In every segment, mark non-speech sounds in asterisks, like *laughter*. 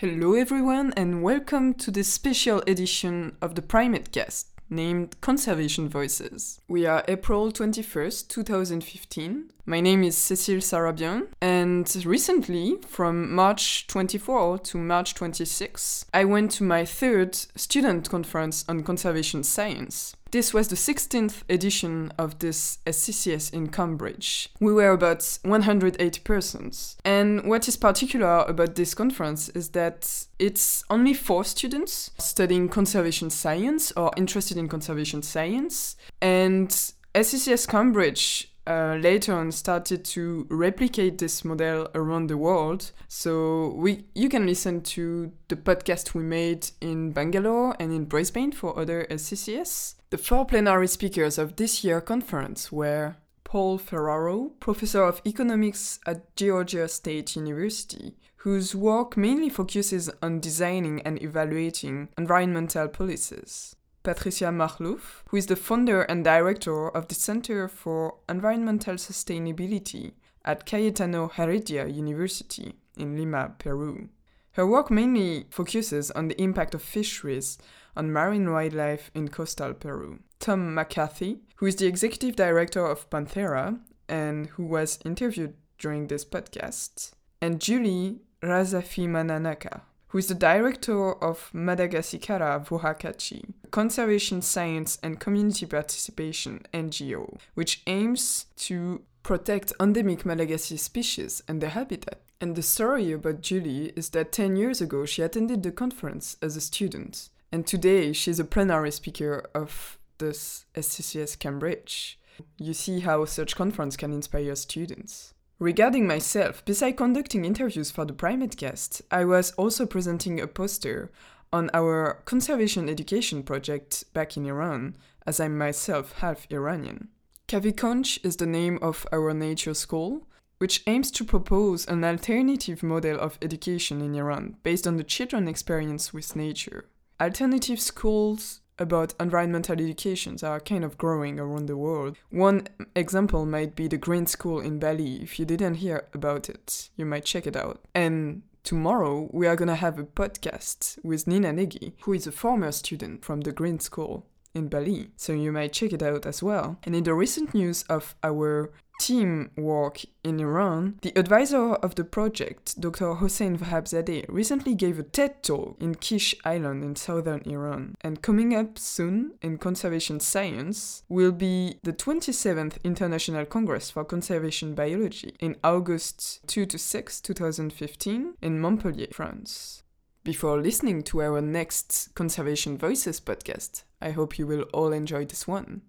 Hello, everyone, and welcome to this special edition of the Primate Cast named Conservation Voices. We are April 21st, 2015. My name is Cécile Sarabian, and recently, from March 24 to March 26, I went to my third student conference on conservation science. This was the 16th edition of this SCCS in Cambridge. We were about 180 persons. And what is particular about this conference is that it's only four students studying conservation science or interested in conservation science. And SCCS Cambridge uh, later on started to replicate this model around the world. So we you can listen to the podcast we made in Bangalore and in Brisbane for other SCCS. The four plenary speakers of this year conference were Paul Ferraro, professor of economics at Georgia State University, whose work mainly focuses on designing and evaluating environmental policies. Patricia Majluf, who is the founder and director of the Center for Environmental Sustainability at Cayetano Heredia University in Lima, Peru. Her work mainly focuses on the impact of fisheries on marine wildlife in coastal Peru. Tom McCarthy, who is the executive director of Panthera and who was interviewed during this podcast, and Julie Razafimanahaka, who is the director of Madagasikara Voakajy, conservation science and community participation NGO, which aims to protect endemic Malagasy species and their habitat. And the story about Julie is that 10 years ago she attended the conference as a student, and today she's a plenary speaker of this SCCS Cambridge. You see how such conference can inspire students. Regarding myself, besides conducting interviews for the Primate Cast, I was also presenting a poster on our conservation education project back in Iran, as I'm myself half Iranian. Kavikonch is the name of our nature school, which aims to propose an alternative model of education in Iran based on the children's experience with nature. Alternative schools about environmental educations are kind of growing around the world. One example might be the Green School in Bali. If you didn't hear about it, you might check it out. And tomorrow we are gonna have a podcast with Nina Negi, who is a former student from the Green School in Bali. So you might check it out as well. And in the recent news of our team work in Iran, the advisor of the project, Dr. Hossein Vahabzadeh, recently gave a TED talk in Kish Island in southern Iran. And coming up soon in conservation science will be the 27th International Congress for Conservation Biology in August 2 to 6, 2015, in Montpellier, France. Before listening to our next Conservation Voices podcast, I hope you will all enjoy this one.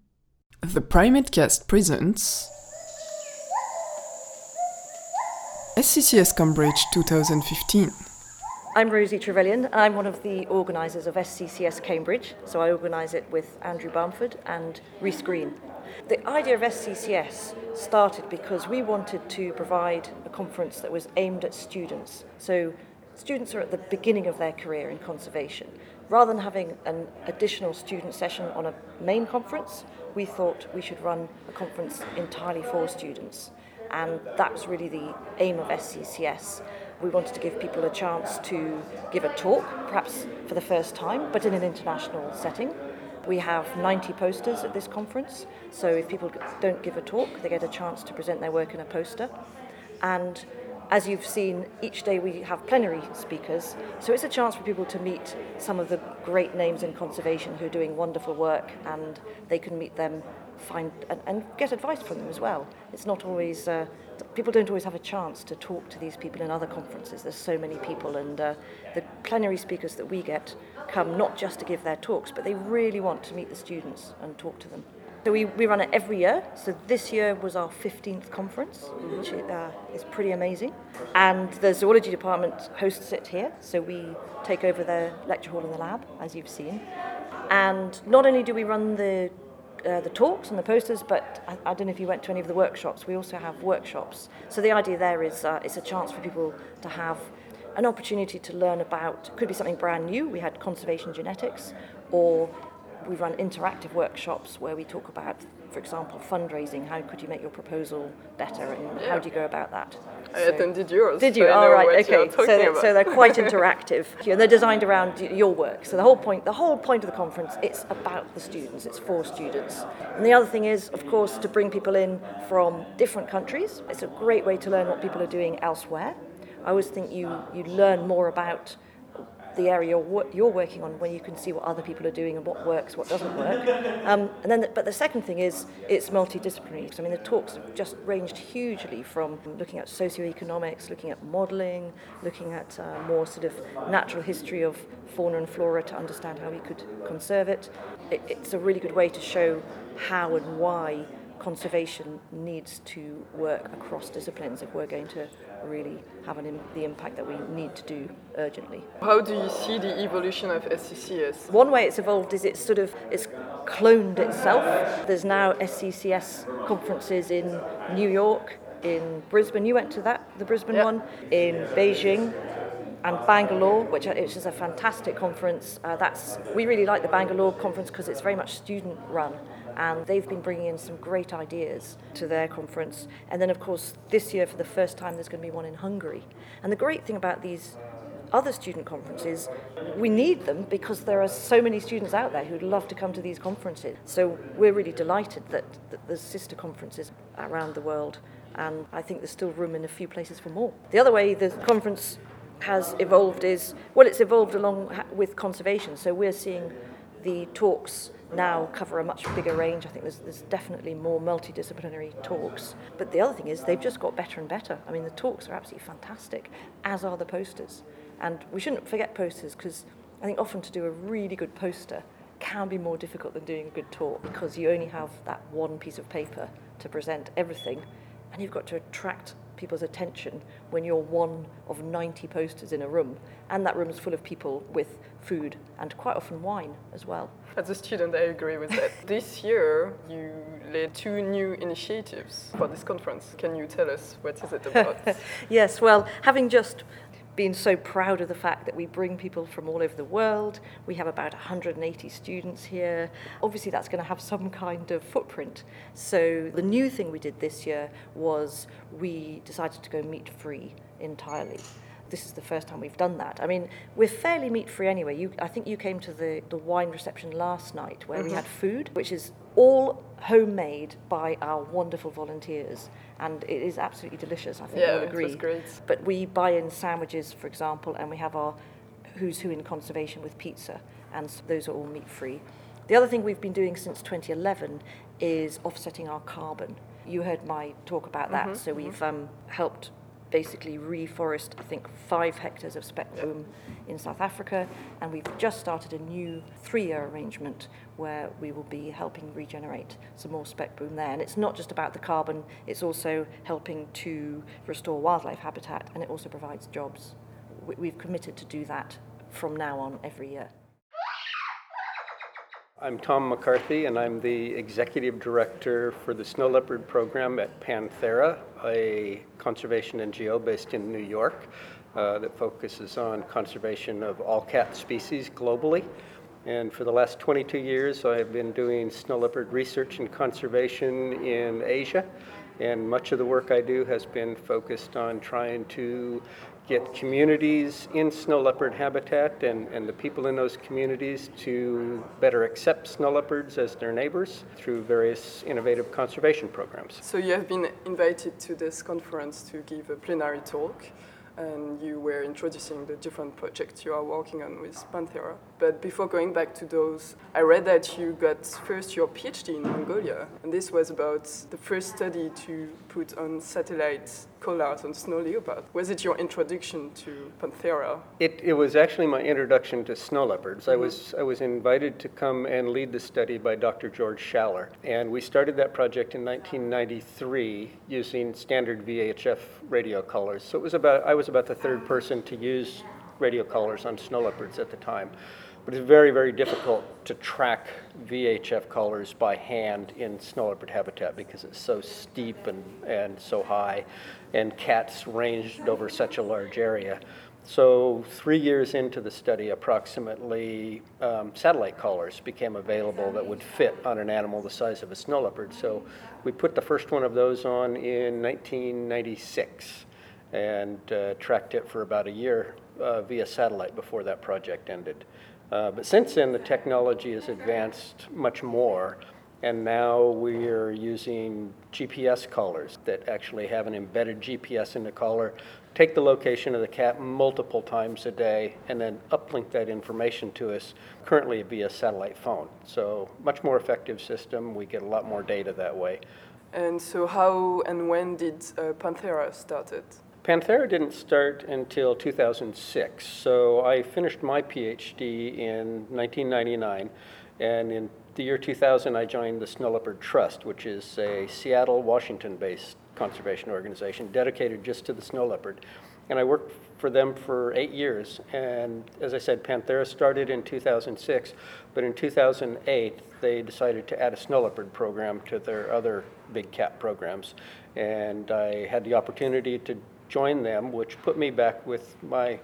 The Primate Cast presents SCCS Cambridge 2015. I'm Rosie Trevelyan. I'm one of the organisers of SCCS Cambridge, so I organise it with Andrew Bamford and Rhys Green. The idea of SCCS started because we wanted to provide a conference that was aimed at students. So students are at the beginning of their career in conservation. Rather than having an additional student session on a main conference, we thought we should run a conference entirely for students and that was really the aim of SCCS. We wanted to give people a chance to give a talk, perhaps for the first time, but in an international setting. We have 90 posters at this conference, so if people don't give a talk, they get a chance to present their work in a poster. And as you've seen, each day we have plenary speakers, so it's a chance for people to meet some of the great names in conservation who are doing wonderful work, and they can meet them find and, and get advice from them as well. It's not always uh, people don't always have a chance to talk to these people in other conferences. There's so many people, and uh, the plenary speakers that we get come not just to give their talks, but they really want to meet the students and talk to them. So we, we run it every year. So this year was our 15th conference, which uh, is pretty amazing. And the zoology department hosts it here. So we take over the lecture hall and the lab, as you've seen. And not only do we run the uh, the talks and the posters, but I, I, don't know if you went to any of the workshops. We also have workshops. So the idea there is uh, it's a chance for people to have an opportunity to learn about, could be something brand new. We had conservation genetics, or we run interactive workshops where we talk about for example, fundraising. How could you make your proposal better, and Yeah. how do you go about that? I So- attended yours. Did you? so All know right. Okay. So, they're, so they're quite *laughs* interactive. And they're designed around your work. So the whole point, the whole point of the conference, it's about the students. It's for students. And the other thing is, of course, to bring people in from different countries. It's a great way to learn what people are doing elsewhere. I always think you you learn more about the area you're, working on when you can see what other people are doing and what works, what doesn't work. Um, and then, the, but the second thing is it's multidisciplinary. I mean, the talks have just ranged hugely from looking at socioeconomics, looking at modelling, looking at uh, more sort of natural history of fauna and flora to understand how we could conserve it. it. It's a really good way to show how and why conservation needs to work across disciplines if we're going to really have an Im- the impact that we need to do urgently. How do you see the evolution of SCCS? One way it's evolved is it's sort of it's cloned itself. There's now SCCS conferences in New York, in Brisbane. You went to that, the Brisbane Yep. one, in Beijing. And Bangalore, which which is a fantastic conference. Uh, that's we really like the Bangalore conference because it's very much student run, and they've been bringing in some great ideas to their conference. And then, of course, this year for the first time, there's going to be one in Hungary. And the great thing about these other student conferences, we need them because there are so many students out there who'd love to come to these conferences. So we're really delighted that, that there's sister conferences around the world, and I think there's still room in a few places for more. The other way the conference has evolved is well, it's evolved along with conservation. So we're seeing the talks now cover a much bigger range. I think there's, there's definitely more multidisciplinary talks. But the other thing is they've just got better and better. I mean, the talks are absolutely fantastic, as are the posters. And we shouldn't forget posters because I think often to do a really good poster can be more difficult than doing a good talk because you only have that one piece of paper to present everything and you've got to attract people's attention when you're one of 90 posters in a room and that room is full of people with food and quite often wine as well. As a student, I agree with that. *laughs* this year, you led two new initiatives for this conference. Can you tell us what is it about? *laughs* yes, well, having just been so proud of the fact that we bring people from all over the world. We have about 180 students here. Obviously, that's going to have some kind of footprint. So, the new thing we did this year was we decided to go meat free entirely. This is the first time we've done that. I mean, we're fairly meat free anyway. You, I think you came to the, the wine reception last night where we mm-hmm. had food, which is all homemade by our wonderful volunteers. And it is absolutely delicious, I think Yeah, you'll agree. was great. But we buy in sandwiches, for example, and we have our who's who in conservation with pizza, and s- those are all meat free. The other thing we've been doing since 2011 is offsetting our carbon. You heard my talk about that, mm-hmm, so mm-hmm. we've um, helped basically reforest, I think, five hectares of spekboom in South Africa, and we've just started a new three-year arrangement where we will be helping regenerate some more spekboom there. And it's not just about the carbon; it's also helping to restore wildlife habitat, and it also provides jobs. We've committed to do that from now on every year. I'm Tom McCarthy, and I'm the Executive Director for the Snow Leopard Program at Panthera, a conservation NGO based in New York uh, that focuses on conservation of all cat species globally. And for the last 22 years, I have been doing snow leopard research and conservation in Asia. And much of the work I do has been focused on trying to get communities in snow leopard habitat and, and the people in those communities to better accept snow leopards as their neighbors through various innovative conservation programs. So you have been invited to this conference to give a plenary talk, and you were introducing the different projects you are working on with Panthera. But before going back to those, I read that you got first your PhD in Mongolia, and this was about the first study to put on satellite collars on snow leopard. Was it your introduction to Panthera? It, it was actually my introduction to snow leopards. I, mm-hmm. was, I was invited to come and lead the study by Dr. George Schaller. And we started that project in 1993 using standard VHF radio collars. So it was about, I was about the third person to use radio collars on snow leopards at the time. But it's very, very difficult to track VHF collars by hand in snow leopard habitat because it's so steep and, and so high, and cats ranged over such a large area. So, three years into the study, approximately, um, satellite collars became available that would fit on an animal the size of a snow leopard. So, we put the first one of those on in 1996 and uh, tracked it for about a year uh, via satellite before that project ended. Uh, but since then, the technology has advanced much more, and now we are using GPS collars that actually have an embedded GPS in the collar, take the location of the cat multiple times a day, and then uplink that information to us, currently via satellite phone. So, much more effective system. We get a lot more data that way. And so, how and when did uh, Panthera started? Panthera didn't start until 2006. So I finished my PhD in 1999, and in the year 2000, I joined the Snow Leopard Trust, which is a Seattle, Washington based conservation organization dedicated just to the snow leopard. And I worked for them for eight years. And as I said, Panthera started in 2006, but in 2008, they decided to add a snow leopard program to their other big cat programs. And I had the opportunity to join them, which put me back with my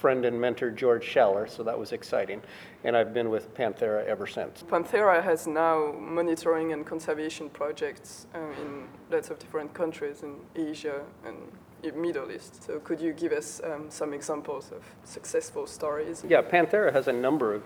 friend and mentor George Schaller, so that was exciting. And I've been with Panthera ever since. Panthera has now monitoring and conservation projects uh, in lots of different countries in Asia and Middle East. So could you give us um, some examples of successful stories? Yeah, Panthera has a number of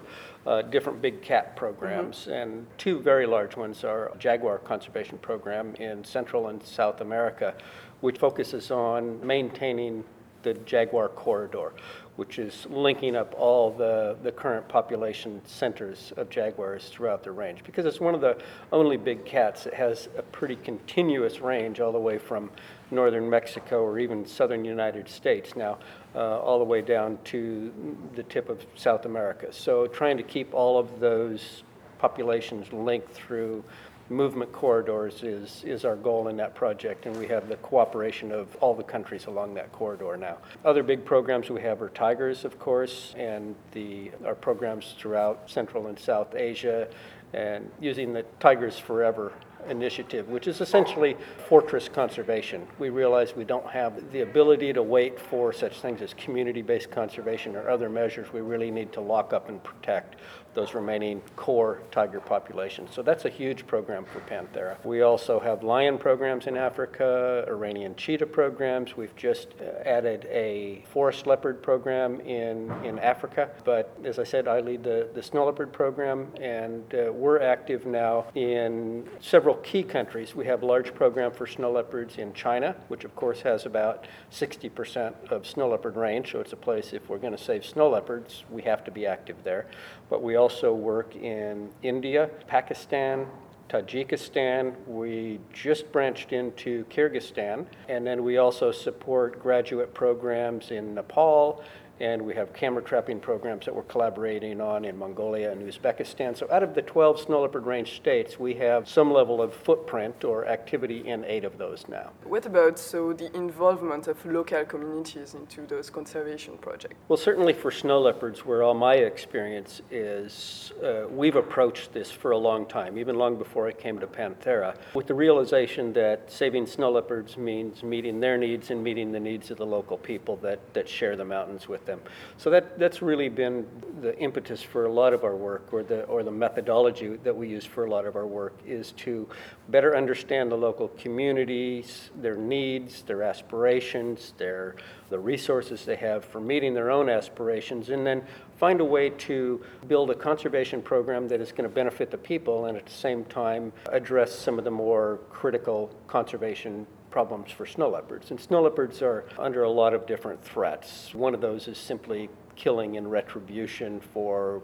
uh, different big cat programs, mm-hmm. and two very large ones are Jaguar Conservation Program in Central and South America, which focuses on maintaining the Jaguar corridor, which is linking up all the, the current population centers of jaguars throughout the range. Because it's one of the only big cats that has a pretty continuous range all the way from northern Mexico or even southern United States now, uh, all the way down to the tip of South America. So trying to keep all of those populations linked through movement corridors is, is our goal in that project, and we have the cooperation of all the countries along that corridor now. Other big programs we have are tigers, of course, and the, our programs throughout Central and South Asia, and using the Tigers Forever initiative, which is essentially fortress conservation. We realize we don't have the ability to wait for such things as community based conservation or other measures. We really need to lock up and protect those remaining core tiger populations. So that's a huge program for Panthera. We also have lion programs in Africa, Iranian cheetah programs. We've just uh, added a forest leopard program in, in Africa. But as I said, I lead the, the snow leopard program, and uh, we're active now in several several key countries. We have a large program for snow leopards in China, which of course has about 60% of snow leopard range. So it's a place, if we're going to save snow leopards, we have to be active there. But we also work in India, Pakistan, Tajikistan. We just branched into Kyrgyzstan. And then we also support graduate programs in Nepal and we have camera trapping programs that we're collaborating on in Mongolia and Uzbekistan. So out of the 12 snow leopard range states, we have some level of footprint or activity in eight of those now. What about so the involvement of local communities into those conservation projects? Well, certainly for snow leopards, where all my experience is, uh, we've approached this for a long time, even long before I came to Panthera, with the realization that saving snow leopards means meeting their needs and meeting the needs of the local people that, that share the mountains with them. So that, that's really been the impetus for a lot of our work, or the, or the methodology that we use for a lot of our work, is to better understand the local communities, their needs, their aspirations, their, the resources they have for meeting their own aspirations, and then find a way to build a conservation program that is going to benefit the people and at the same time address some of the more critical conservation problems for snow leopards. And snow leopards are under a lot of different threats. One of those is simply killing in retribution for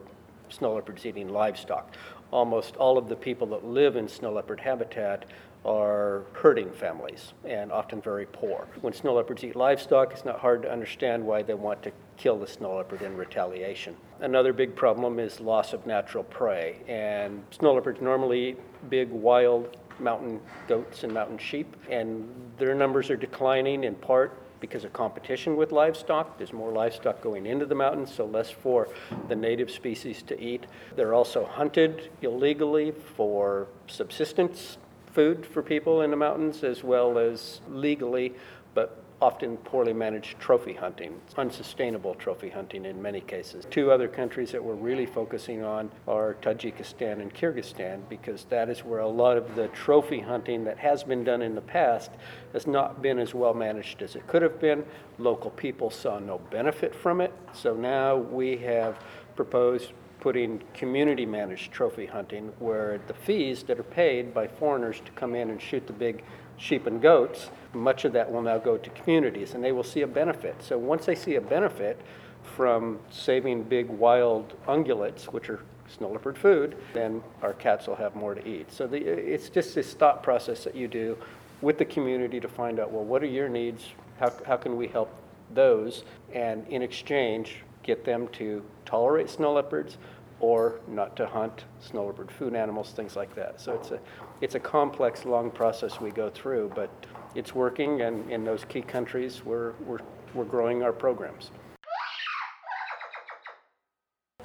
snow leopards eating livestock. Almost all of the people that live in snow leopard habitat are herding families and often very poor. When snow leopards eat livestock, it's not hard to understand why they want to kill the snow leopard in retaliation. Another big problem is loss of natural prey, and snow leopards normally eat big wild mountain goats and mountain sheep, and their numbers are declining in part because of competition with livestock. There's more livestock going into the mountains, so less for the native species to eat. They're also hunted illegally for subsistence food for people in the mountains, as well as legally, but often poorly managed trophy hunting, unsustainable trophy hunting in many cases. Two other countries that we're really focusing on are Tajikistan and Kyrgyzstan because that is where a lot of the trophy hunting that has been done in the past has not been as well managed as it could have been. Local people saw no benefit from it, so now we have proposed putting community managed trophy hunting where the fees that are paid by foreigners to come in and shoot the big sheep and goats, much of that will now go to communities and they will see a benefit. So once they see a benefit from saving big wild ungulates, which are snow leopard food, then our cats will have more to eat. So the, it's just this thought process that you do with the community to find out, well, what are your needs? How, how can we help those? And in exchange, get them to tolerate snow leopards or not to hunt snow leopard food animals, things like that. So it's a, it's a complex, long process we go through, but it's working, and in those key countries, we're, we're, we're growing our programs.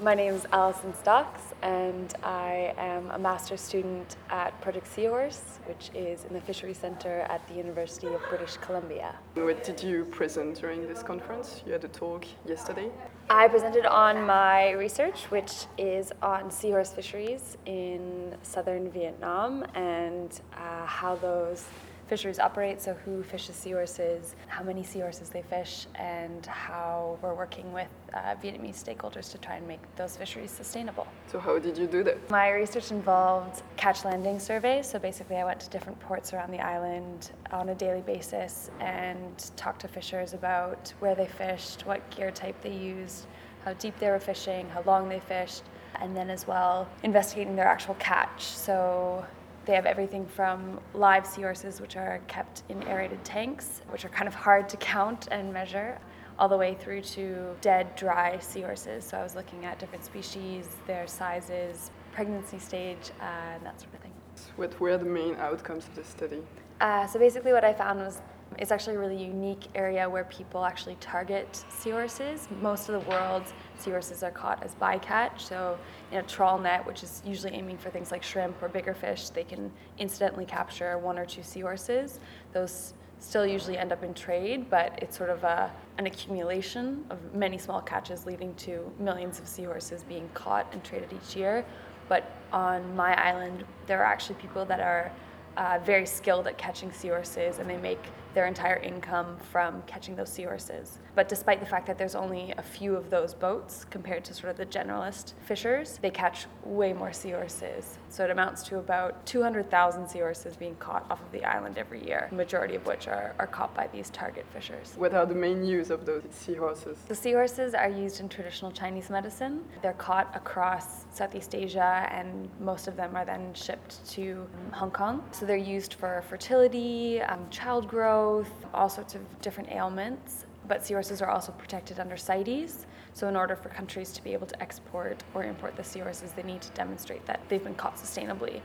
My name is Alison Stocks, and I am a master's student at Project Seahorse, which is in the Fishery Centre at the University of British Columbia. What did you present during this conference? You had a talk yesterday. I presented on my research, which is on seahorse fisheries in southern Vietnam and uh, how those fisheries operate, so who fishes seahorses, how many seahorses they fish, and how we're working with uh, Vietnamese stakeholders to try and make those fisheries sustainable. So, how did you do that? My research involved catch landing surveys. So, basically, I went to different ports around the island on a daily basis and talked to fishers about where they fished, what gear type they used, how deep they were fishing, how long they fished, and then as well investigating their actual catch. So, they have everything from live seahorses, which are kept in aerated tanks, which are kind of hard to count and measure, all the way through to dead, dry seahorses. So I was looking at different species, their sizes, pregnancy stage, uh, and that sort of thing. What were the main outcomes of the study? Uh, so basically, what I found was it's actually a really unique area where people actually target seahorses. Most of the world's seahorses are caught as bycatch, so in a trawl net, which is usually aiming for things like shrimp or bigger fish, they can incidentally capture one or two seahorses. Those still usually end up in trade, but it's sort of a, an accumulation of many small catches leading to millions of seahorses being caught and traded each year. But on my island, there are actually people that are uh, very skilled at catching seahorses and they make their entire income from catching those seahorses. But despite the fact that there's only a few of those boats compared to sort of the generalist fishers, they catch way more seahorses. So it amounts to about 200,000 seahorses being caught off of the island every year, the majority of which are, are caught by these target fishers. What are the main use of those seahorses? The seahorses are used in traditional Chinese medicine. They're caught across Southeast Asia, and most of them are then shipped to Hong Kong. So they're used for fertility, um, child growth, all sorts of different ailments but seahorses are also protected under CITES. So, in order for countries to be able to export or import the seahorses, they need to demonstrate that they've been caught sustainably.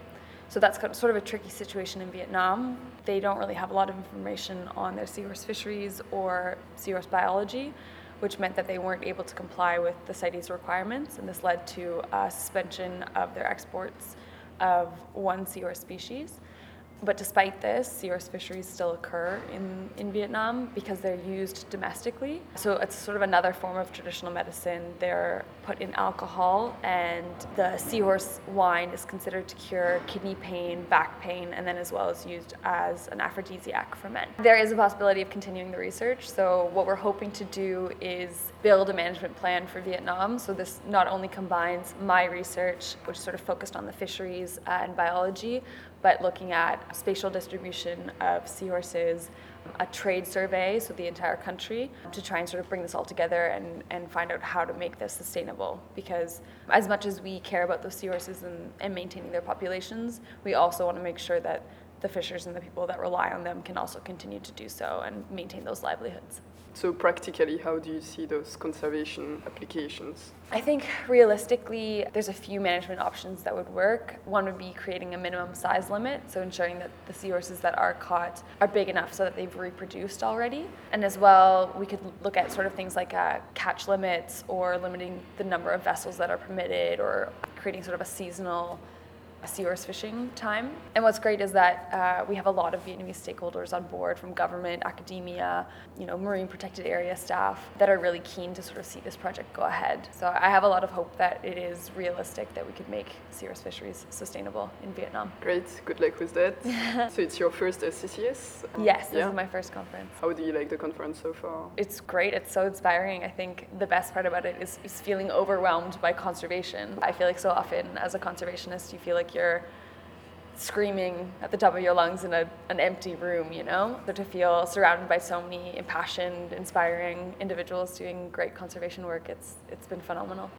So, that's sort of a tricky situation in Vietnam. They don't really have a lot of information on their seahorse fisheries or seahorse biology, which meant that they weren't able to comply with the CITES requirements, and this led to a suspension of their exports of one seahorse species. But despite this, seahorse fisheries still occur in, in Vietnam because they're used domestically. So it's sort of another form of traditional medicine. They're put in alcohol, and the seahorse wine is considered to cure kidney pain, back pain, and then as well as used as an aphrodisiac for men. There is a possibility of continuing the research. So what we're hoping to do is build a management plan for Vietnam. So this not only combines my research, which sort of focused on the fisheries uh, and biology, but looking at spatial distribution of seahorses, a trade survey, so the entire country, to try and sort of bring this all together and, and find out how to make this sustainable. Because as much as we care about those seahorses and, and maintaining their populations, we also want to make sure that the fishers and the people that rely on them can also continue to do so and maintain those livelihoods. So, practically, how do you see those conservation applications? I think realistically, there's a few management options that would work. One would be creating a minimum size limit, so ensuring that the seahorses that are caught are big enough so that they've reproduced already. And as well, we could look at sort of things like uh, catch limits or limiting the number of vessels that are permitted or creating sort of a seasonal seahorse fishing time. And what's great is that uh, we have a lot of Vietnamese stakeholders on board from government, academia, you know, marine protected area staff that are really keen to sort of see this project go ahead. So I have a lot of hope that it is realistic that we could make seahorse fisheries sustainable in Vietnam. Great, good luck with that. *laughs* so it's your first SCCS? Yes, this Yeah. is my first conference. How do you like the conference so far? It's great. It's so inspiring. I think the best part about it is, is feeling overwhelmed by conservation. I feel like so often as a conservationist, you feel like you're screaming at the top of your lungs in a, an empty room, you know? But to feel surrounded by so many impassioned, inspiring individuals doing great conservation work, it's, it's been phenomenal.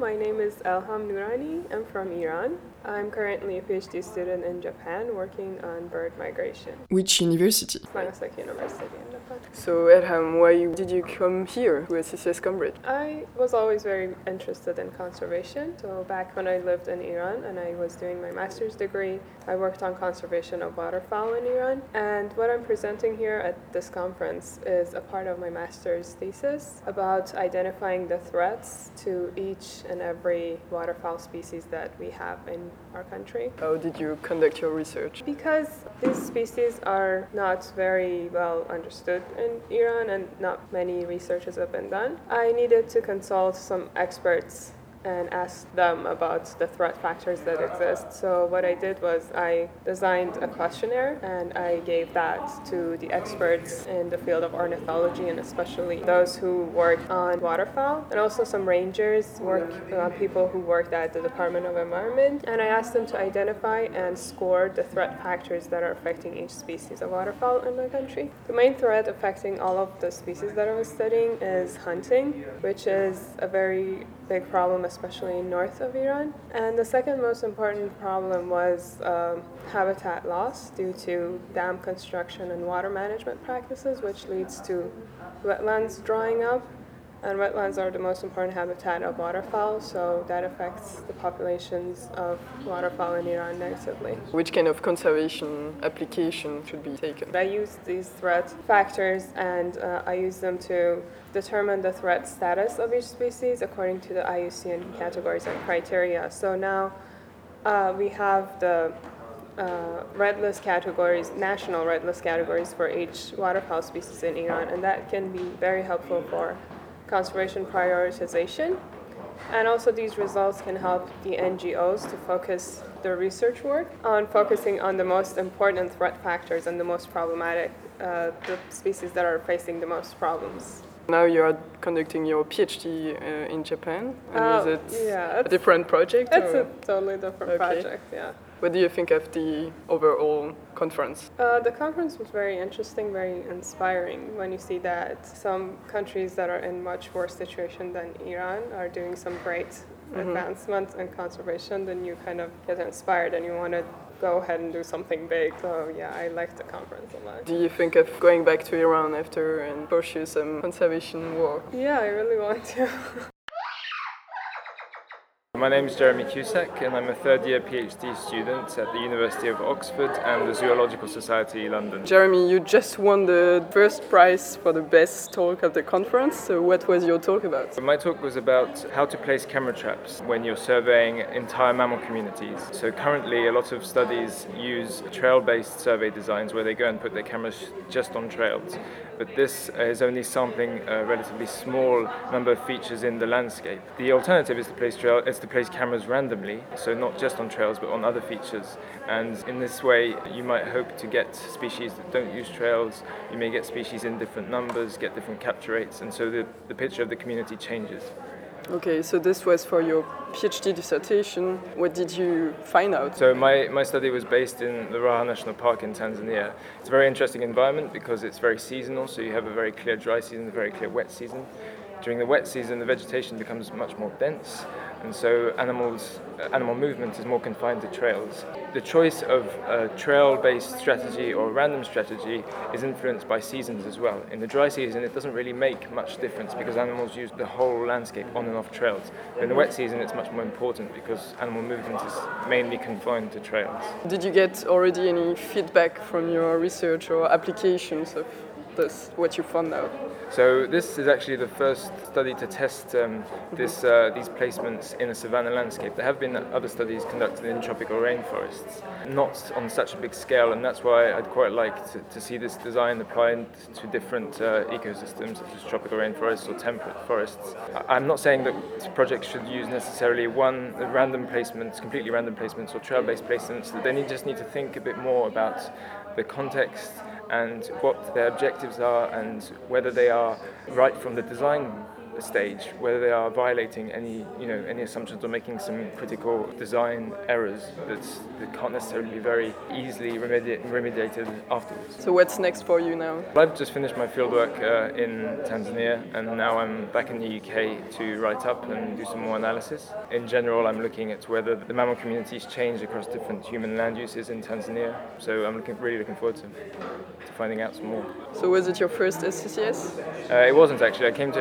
My name is Elham Nurani. I'm from Iran. I'm currently a PhD student in Japan working on bird migration. Which university? Nagasaki University in Japan. So, Elham, why did you come here to SCCS Cambridge? I was always very interested in conservation. So back when I lived in Iran and I was doing my master's degree, I worked on conservation of waterfowl in Iran. And what I'm presenting here at this conference is a part of my master's thesis about identifying the threats to each and every waterfowl species that we have in our country. How did you conduct your research? Because these species are not very well understood in Iran and not many researches have been done, I needed to consult some experts and ask them about the threat factors that exist. So what I did was I designed a questionnaire and I gave that to the experts in the field of ornithology and especially those who work on waterfowl and also some rangers, work uh, people who worked at the Department of Environment. And I asked them to identify and score the threat factors that are affecting each species of waterfowl in my country. The main threat affecting all of the species that I was studying is hunting, which is a very big problem, especially north of Iran. And the second most important problem was um, habitat loss due to dam construction and water management practices, which leads to wetlands drying up. And wetlands are the most important habitat of waterfowl, so that affects the populations of waterfowl in Iran negatively. Which kind of conservation application should be taken? I use these threat factors and uh, I use them to determine the threat status of each species according to the IUCN categories and criteria. So now uh, we have the uh, red list categories, national red list categories for each waterfowl species in Iran, and that can be very helpful for conservation prioritization. And also, these results can help the NGOs to focus their research work on focusing on the most important threat factors and the most problematic, uh, the species that are facing the most problems. Now you are conducting your PhD uh, in Japan, and Uh, is it yeah, a different project? It's or- a totally different Okay. project, yeah. What do you think of the overall conference? Uh, the conference was very interesting, very inspiring when you see that some countries that are in much worse situation than Iran are doing some great advancements in conservation. Then you kind of get inspired and you want to go ahead and do something big. So yeah, I liked the conference a lot. Do you think of going back to Iran after and pursue some conservation work? Yeah, I really want to. *laughs* My name is Jeremy Cusack, and I'm a third year PhD student at the University of Oxford and the Zoological Society London. Jeremy, you just won the first prize for the best talk of the conference. So, what was your talk about? My talk was about how to place camera traps when you're surveying entire mammal communities. So, currently, a lot of studies use trail based survey designs where they go and put their cameras just on trails. But this uh, is only sampling a relatively small number of features in the landscape. The alternative is to place trail is to place cameras randomly, so not just on trails but on other features. And in this way, you might hope to get species that don't use trails. You may get species in different numbers, get different capture rates, and so the, the picture of the community changes. Okay, so this was for your PhD dissertation. What did you find out? So my, my study was based in the Ruaha National Park in Tanzania. It's a very interesting environment because it's very seasonal, so you have a very clear dry season, a very clear wet season. During the wet season, the vegetation becomes much more dense, and so animals, animal movement is more confined to trails. The choice of a trail-based strategy or a random strategy is influenced by seasons as well. In the dry season, it doesn't really make much difference because animals use the whole landscape on and off trails. But in the wet season, it's much more important because animal movement is mainly confined to trails. Did you get already any feedback from your research or applications of this, what you found now? So this is actually the first study to test um, this, uh, these placements in a savanna landscape. There have been other studies conducted in tropical rainforests, not on such a big scale, and that's why I'd quite like to, to see this design applied to different uh, ecosystems, such as tropical rainforests or temperate forests. I'm not saying that projects should use necessarily one random placements, completely random placements or trail-based placements. That they need, just need to think a bit more about the context and what their objectives are and whether they are right from the design stage, whether they are violating any, you know, any assumptions or making some critical design errors that's, that can't necessarily be very easily remedi- remediated afterwards. So what's next for you now? I've just finished my fieldwork uh, in Tanzania and now I'm back in the UK to write up and do some more analysis. In general, I'm looking at whether the mammal communities change across different human land uses in Tanzania. So I'm looking, really looking forward to, to finding out some more. So was it your first SCCS? Uh, it wasn't actually. I came to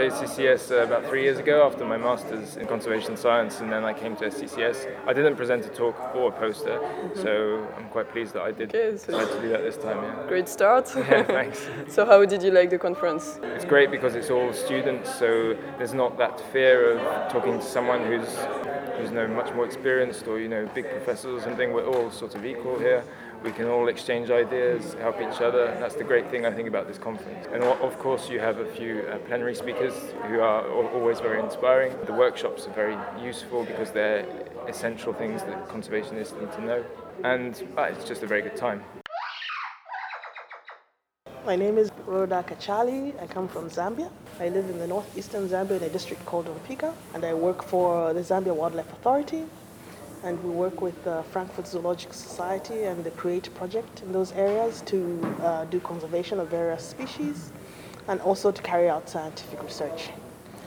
Uh, about three years ago after my master's in conservation science, and then I came to SCCS. I didn't present a talk or a poster, mm-hmm. so I'm quite pleased that I did okay, so decide to do that this time. Yeah. Great start. *laughs* yeah, thanks. *laughs* so how did you like the conference? It's great because it's all students, so there's not that fear of talking to someone who's who's you know, much more experienced or you know big professors or something. We're all sort of equal here we can all exchange ideas, help each other. That's the great thing I think about this conference. And of course, you have a few uh, plenary speakers who are always very inspiring. The workshops are very useful because they're essential things that conservationists need to know. And uh, it's just a very good time. My name is Rhoda Kachali. I come from Zambia. I live in the northeastern Zambia in a district called Mpika, and I work for the Zambia Wildlife Authority, and we work with the Frankfurt Zoological Society and the CREATE project in those areas to uh, do conservation of various species and also to carry out scientific research.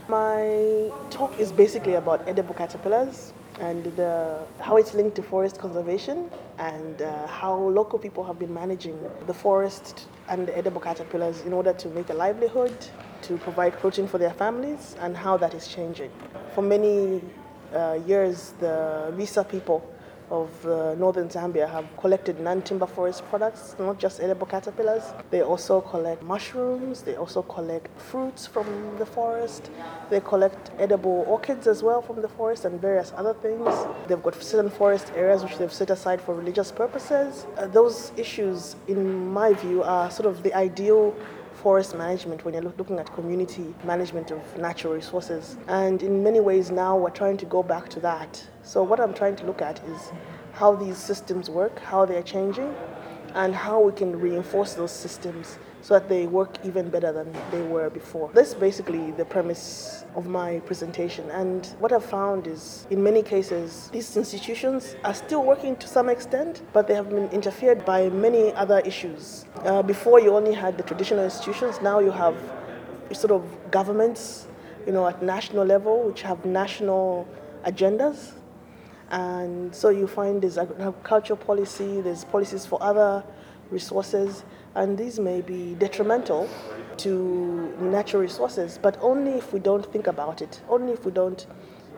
My talk is basically about edible caterpillars and the, how it's linked to forest conservation and uh, how local people have been managing the forest and the edible caterpillars in order to make a livelihood, to provide protein for their families, and how that is changing. For many uh, years, the Bisa people of uh, northern Zambia have collected non-timber forest products, not just edible caterpillars. They also collect mushrooms, they also collect fruits from the forest, they collect edible orchids as well from the forest and various other things. They've got certain forest areas which they've set aside for religious purposes. Uh, those issues, in my view, are sort of the ideal forest management when you're looking at community management of natural resources. And in many ways now we're trying to go back to that. So what I'm trying to look at is how these systems work, how they're changing, and how we can reinforce those systems so that they work even better than they were before. That's basically the premise of my presentation. And what I've found is, in many cases, these institutions are still working to some extent, but they have been interfered by many other issues. Uh, before, you only had the traditional institutions, now you have sort of governments, you know, at national level, which have national agendas. And so you find there's agricultural policy, there's policies for other resources, and these may be detrimental to natural resources, but only if we don't think about it, only if we don't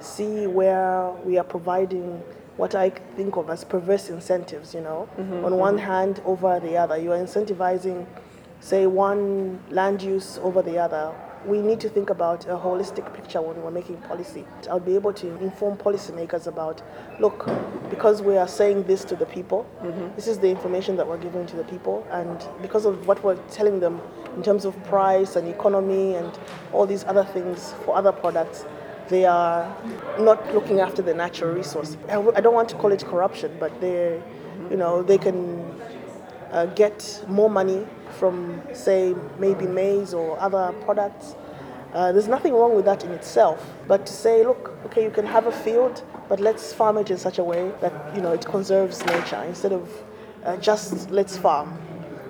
see where we are providing what I think of as perverse incentives, you know. Mm-hmm, On one mm-hmm. hand, over the other, you are incentivizing, say, one land use over the other, we need to think about a holistic picture when we're making policy. I'll be able to inform policymakers about look, because we are saying this to the people, mm-hmm. this is the information that we're giving to the people, and because of what we're telling them in terms of price and economy and all these other things for other products, they are not looking after the natural resource. I w- I don't want to call it corruption, but they, you know, they can uh, get more money from, say, maybe maize or other products. Uh, there's nothing wrong with that in itself, but to say, look, okay, you can have a field, but let's farm it in such a way that you know it conserves nature instead of uh, just let's farm.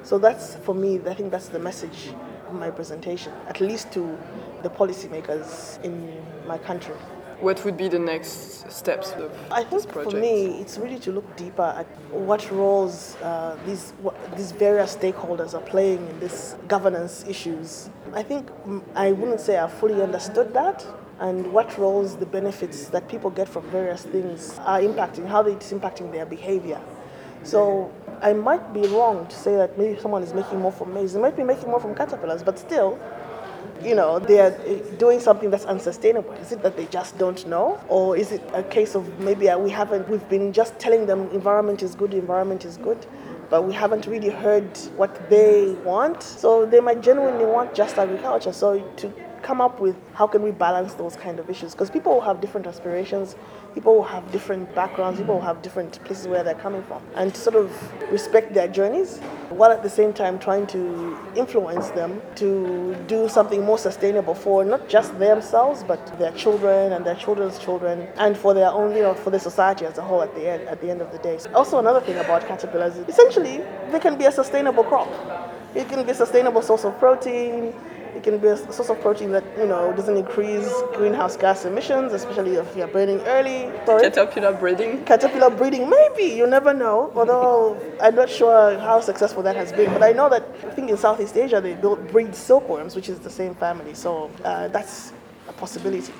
So that's for me. I think that's the message of my presentation, at least to the policymakers in my country what would be the next steps of I think for me, it's really to look deeper at what roles uh, these what, these various stakeholders are playing in these governance issues. I think mm, I wouldn't say I fully understood that, and what roles the benefits that people get from various things are impacting, how it's impacting their behavior. So I might be wrong to say that maybe someone is making more from maize. They might be making more from caterpillars, but still, you know, they are eh, doing something that's unsustainable. Is it that they just don't know? Or is it a case of maybe uh, we haven't, we've been just telling them environment is good, environment is good, but we haven't really heard what they want. So they might genuinely want just agriculture. So to come up with how can we balance those kind of issues? Because people will have different aspirations people will have different backgrounds people will have different places where they're coming from. And to sort of respect their journeys while at the same time trying to influence them to do something more sustainable for not just themselves but their children and their children's children and for their own you know for the society as a whole at the end at the end of the day. Also another thing about caterpillars is essentially they can be a sustainable crop. It can be a sustainable source of protein it can be a source of protein that you know doesn't increase greenhouse gas emissions, especially if you're breeding early. Sorry? Caterpillar breeding. Caterpillar breeding, maybe you never know. Although I'm not sure how successful that has been, but I know that I think in Southeast Asia they build breed silkworms, which is the same family. So uh, that's a possibility.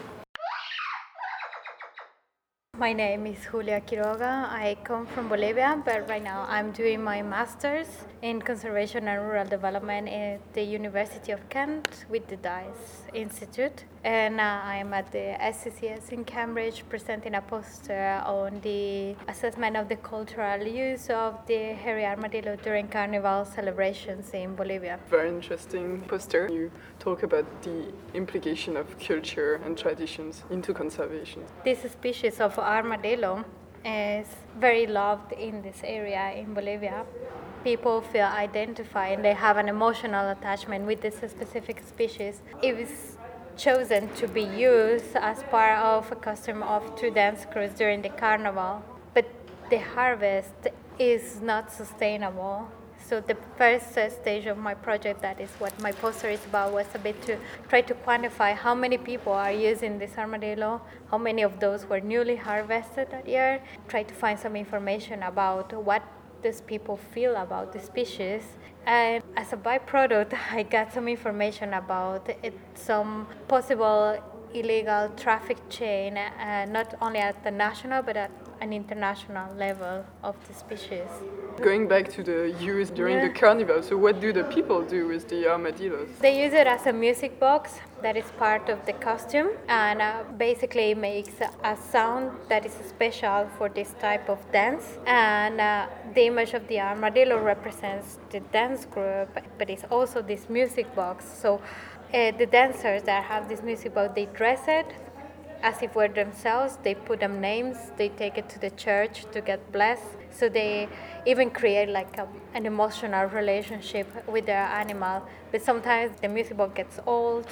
My name is Julia Quiroga. I come from Bolivia, but right now I'm doing my master's in conservation and rural development at the University of Kent with the DICE Institute. And uh, I'm at the SCCS in Cambridge presenting a poster on the assessment of the cultural use of the hairy armadillo during carnival celebrations in Bolivia. Very interesting poster. You talk about the implication of culture and traditions into conservation. This species of armadillo is very loved in this area in Bolivia. People feel identified and they have an emotional attachment with this specific species. It was chosen to be used as part of a custom of two dance crews during the carnival, but the harvest is not sustainable so the first uh, stage of my project, that is what my poster is about, was a bit to try to quantify how many people are using this armadillo, how many of those were newly harvested that year, try to find some information about what these people feel about the species. And as a byproduct, *laughs* I got some information about it, some possible illegal traffic chain, uh, not only at the national but at an international level of the species. Going back to the use during yeah. the carnival, so what do the people do with the armadillos? They use it as a music box that is part of the costume and uh, basically makes a sound that is special for this type of dance. And uh, the image of the armadillo represents the dance group, but it's also this music box. So uh, the dancers that have this music box, they dress it as if were themselves. They put them names. They take it to the church to get blessed. So they even create like a, an emotional relationship with their animal. But sometimes the music box gets old,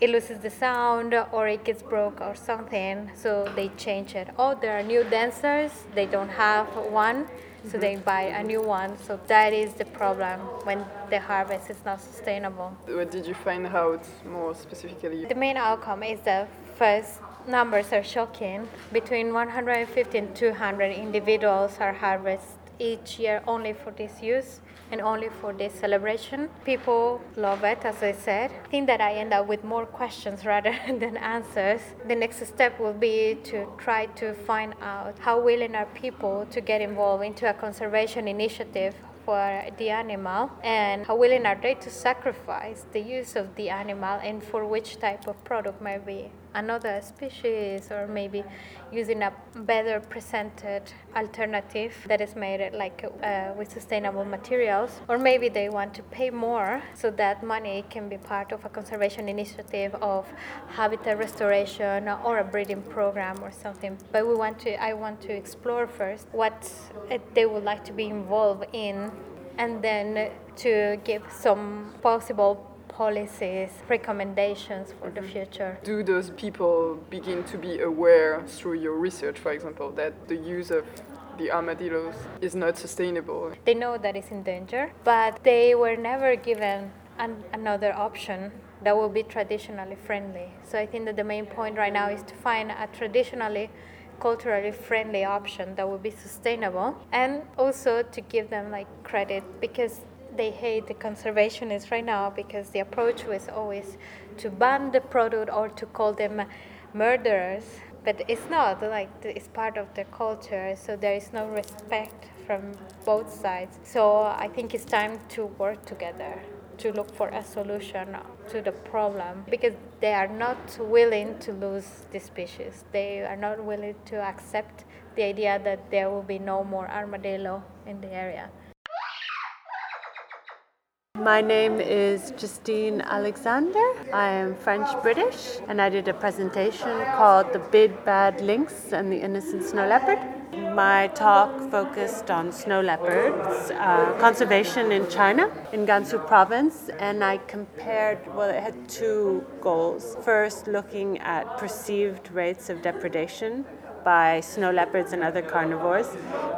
it loses the sound, or it gets broke or something. So they change it. Oh, there are new dancers. They don't have one. So mm-hmm. they buy a new one. So that is the problem when the harvest is not sustainable. What did you find out more specifically? The main outcome is the first numbers are shocking. Between 150 and 200 individuals are harvested each year only for this use and only for this celebration. People love it, as I said. I think that I end up with more questions *laughs* rather than answers. The next step will be to try to find out how willing are people to get involved into a conservation initiative for the animal and how willing are they to sacrifice the use of the animal and for which type of product might maybe another species or maybe using a better presented alternative that is made like uh, with sustainable materials. Or maybe they want to pay more so that money can be part of a conservation initiative of habitat restoration or a breeding program or something. But we want to i want to explore first what they would like to be involved in and then to give some possible policies, recommendations for the mhm. future. Do those people begin to be aware through your research, for example, that the use of the armadillos is not sustainable? They know that it's in danger, but they were never given an, another option that will be traditionally friendly. So I think that the main point right now is to find a traditionally culturally friendly option that will be sustainable and also to give them like credit because they hate the conservationists right now because the approach was always to ban the product or to call them murderers. But it's not like it's part of their culture, so there is no respect from both sides. So I think it's time to work together to look for a solution to the problem because they are not willing to lose the species. They are not willing to accept the idea that there will be no more armadillo in the area. My name is Justine Alexander. I am French British, and I did a presentation called The Big Bad Lynx and the Innocent Snow Leopard. My talk focused on snow leopards, uh, conservation in China, in Gansu province, and I compared, well, it had two goals. First, looking at perceived rates of depredation by snow leopards and other carnivores,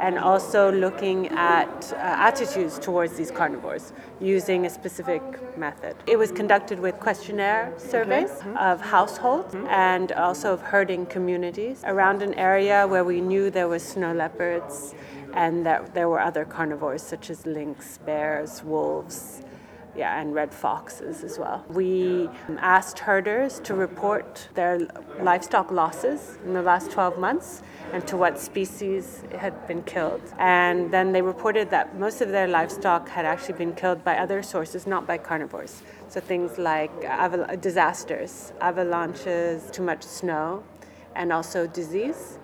and also looking at uh, attitudes towards these carnivores using a specific method. It was conducted with questionnaire surveys okay. of households mm-hmm. and also of herding communities around an area where we knew there was snow leopards and that there were other carnivores such as lynx, bears, wolves yeah, and red foxes as well. We um, asked herders to report their livestock losses in the last 12 months and to what species had been killed. And then they reported that most of their livestock had actually been killed by other sources, not by carnivores. So things like aval- disasters, avalanches, too much snow, and also disease.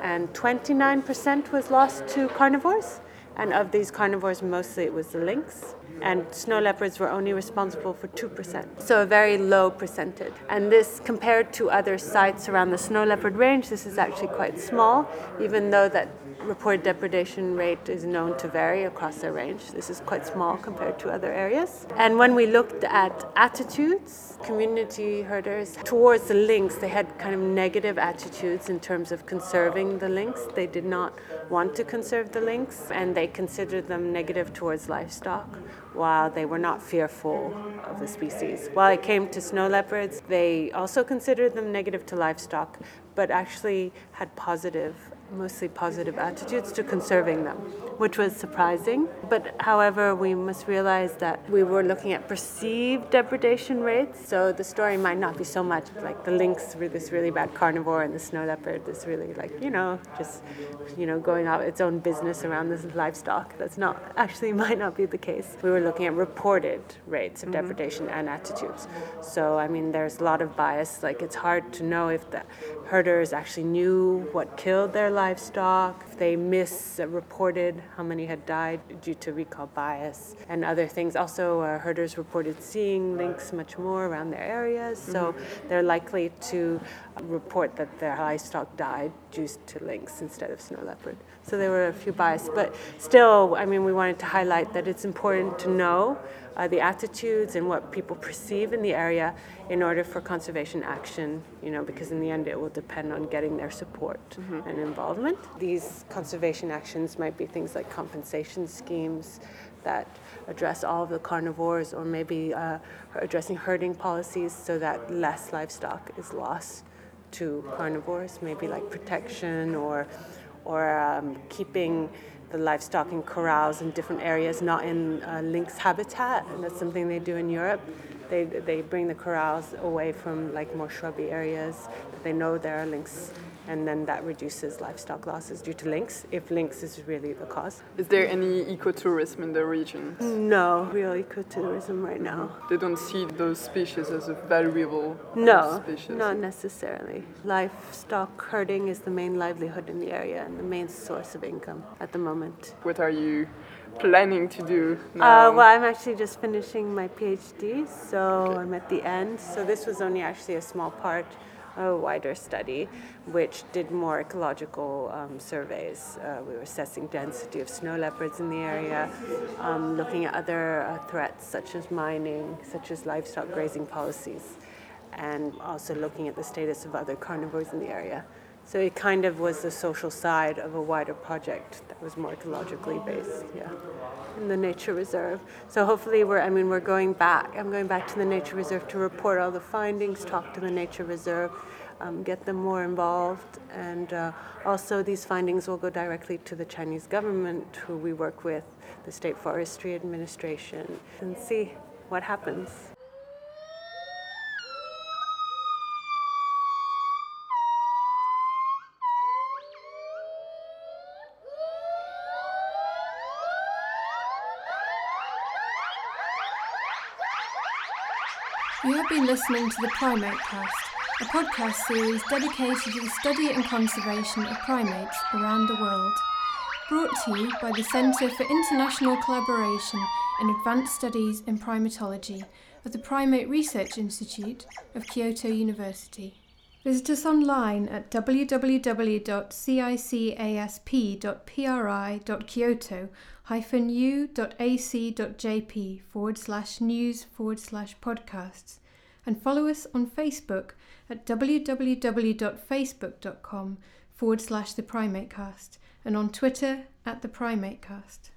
And 29% was lost to carnivores. And of these carnivores, mostly it was the lynx and snow leopards were only responsible for 2%. So a very low percentage. And this, compared to other sites around the snow leopard range, this is actually quite small, even though that reported depredation rate is known to vary across the range. This is quite small compared to other areas. And when we looked at attitudes, community herders towards the lynx, they had kind of negative attitudes in terms of conserving the lynx. They did not want to conserve the lynx and they considered them negative towards livestock while they were not fearful of the species. While it came to snow leopards, they also considered them negative to livestock, but actually had positive mostly positive attitudes to conserving them, which was surprising. But however, we must realize that we were looking at perceived depredation rates. So the story might not be so much like the lynx, were this really bad carnivore, and the snow leopard, this really like you know just you know going out its own business around this livestock. That's not actually *laughs* might not be the case. We were looking at reported rates of mm-hmm. depredation and attitudes. So I mean, there's a lot of bias. Like it's hard to know if the herders actually knew what killed their livestock, if they misreported how many had died due to recall bias, and other things. Also, uh, herders reported seeing lynx much more around their areas, so mm-hmm. they're likely to report that their livestock died due to lynx instead of snow leopard. So there were a few bias, but still, I mean, we wanted to highlight that it's important to know uh, the attitudes and what people perceive in the area in order for conservation action, you know, because in the end it will depend on getting their support mm-hmm. and involvement. These conservation actions might be things like compensation schemes that address all of the carnivores or maybe uh, addressing herding policies so that less livestock is lost to carnivores, maybe like protection or, or um, keeping the livestock in corrals in different areas, not in uh, lynx habitat, and that's something they do in Europe. They, they bring the corrals away from like more shrubby areas. They know there are lynx and then that reduces livestock losses due to lynx, if lynx is really the cause. Is there any ecotourism in the region? No, real ecotourism right now. They don't see those species as a valuable no, species? not necessarily. Livestock herding is the main livelihood in the area and the main source of income at the moment. What are you planning to do now? Uh, well, I'm actually just finishing my PhD, so okay. I'm at the end. So this was only actually a small part a wider study which did more ecological um, surveys. Uh, we were assessing density of snow leopards in the area, um, looking at other uh, threats such as mining, such as livestock grazing policies, and also looking at the status of other carnivores in the area. So it kind of was the social side of a wider project that was more ecologically based, yeah, in the nature reserve. So hopefully we're, I mean, we're going back. I'm going back to the nature reserve to report all the findings, talk to the nature reserve, um, get them more involved, and uh, also these findings will go directly to the Chinese government, who we work with, the State Forestry Administration, and see what happens. Been listening to the Primate Cast, a podcast series dedicated to the study and conservation of primates around the world. Brought to you by the Centre for International Collaboration in Advanced Studies in Primatology of the Primate Research Institute of Kyoto University. Visit us online at www.cicasp.pri.kyoto-u.ac.jp forward slash news forward slash podcasts and follow us on Facebook at www.facebook.com forward slash the primatecast and on Twitter at the primatecast.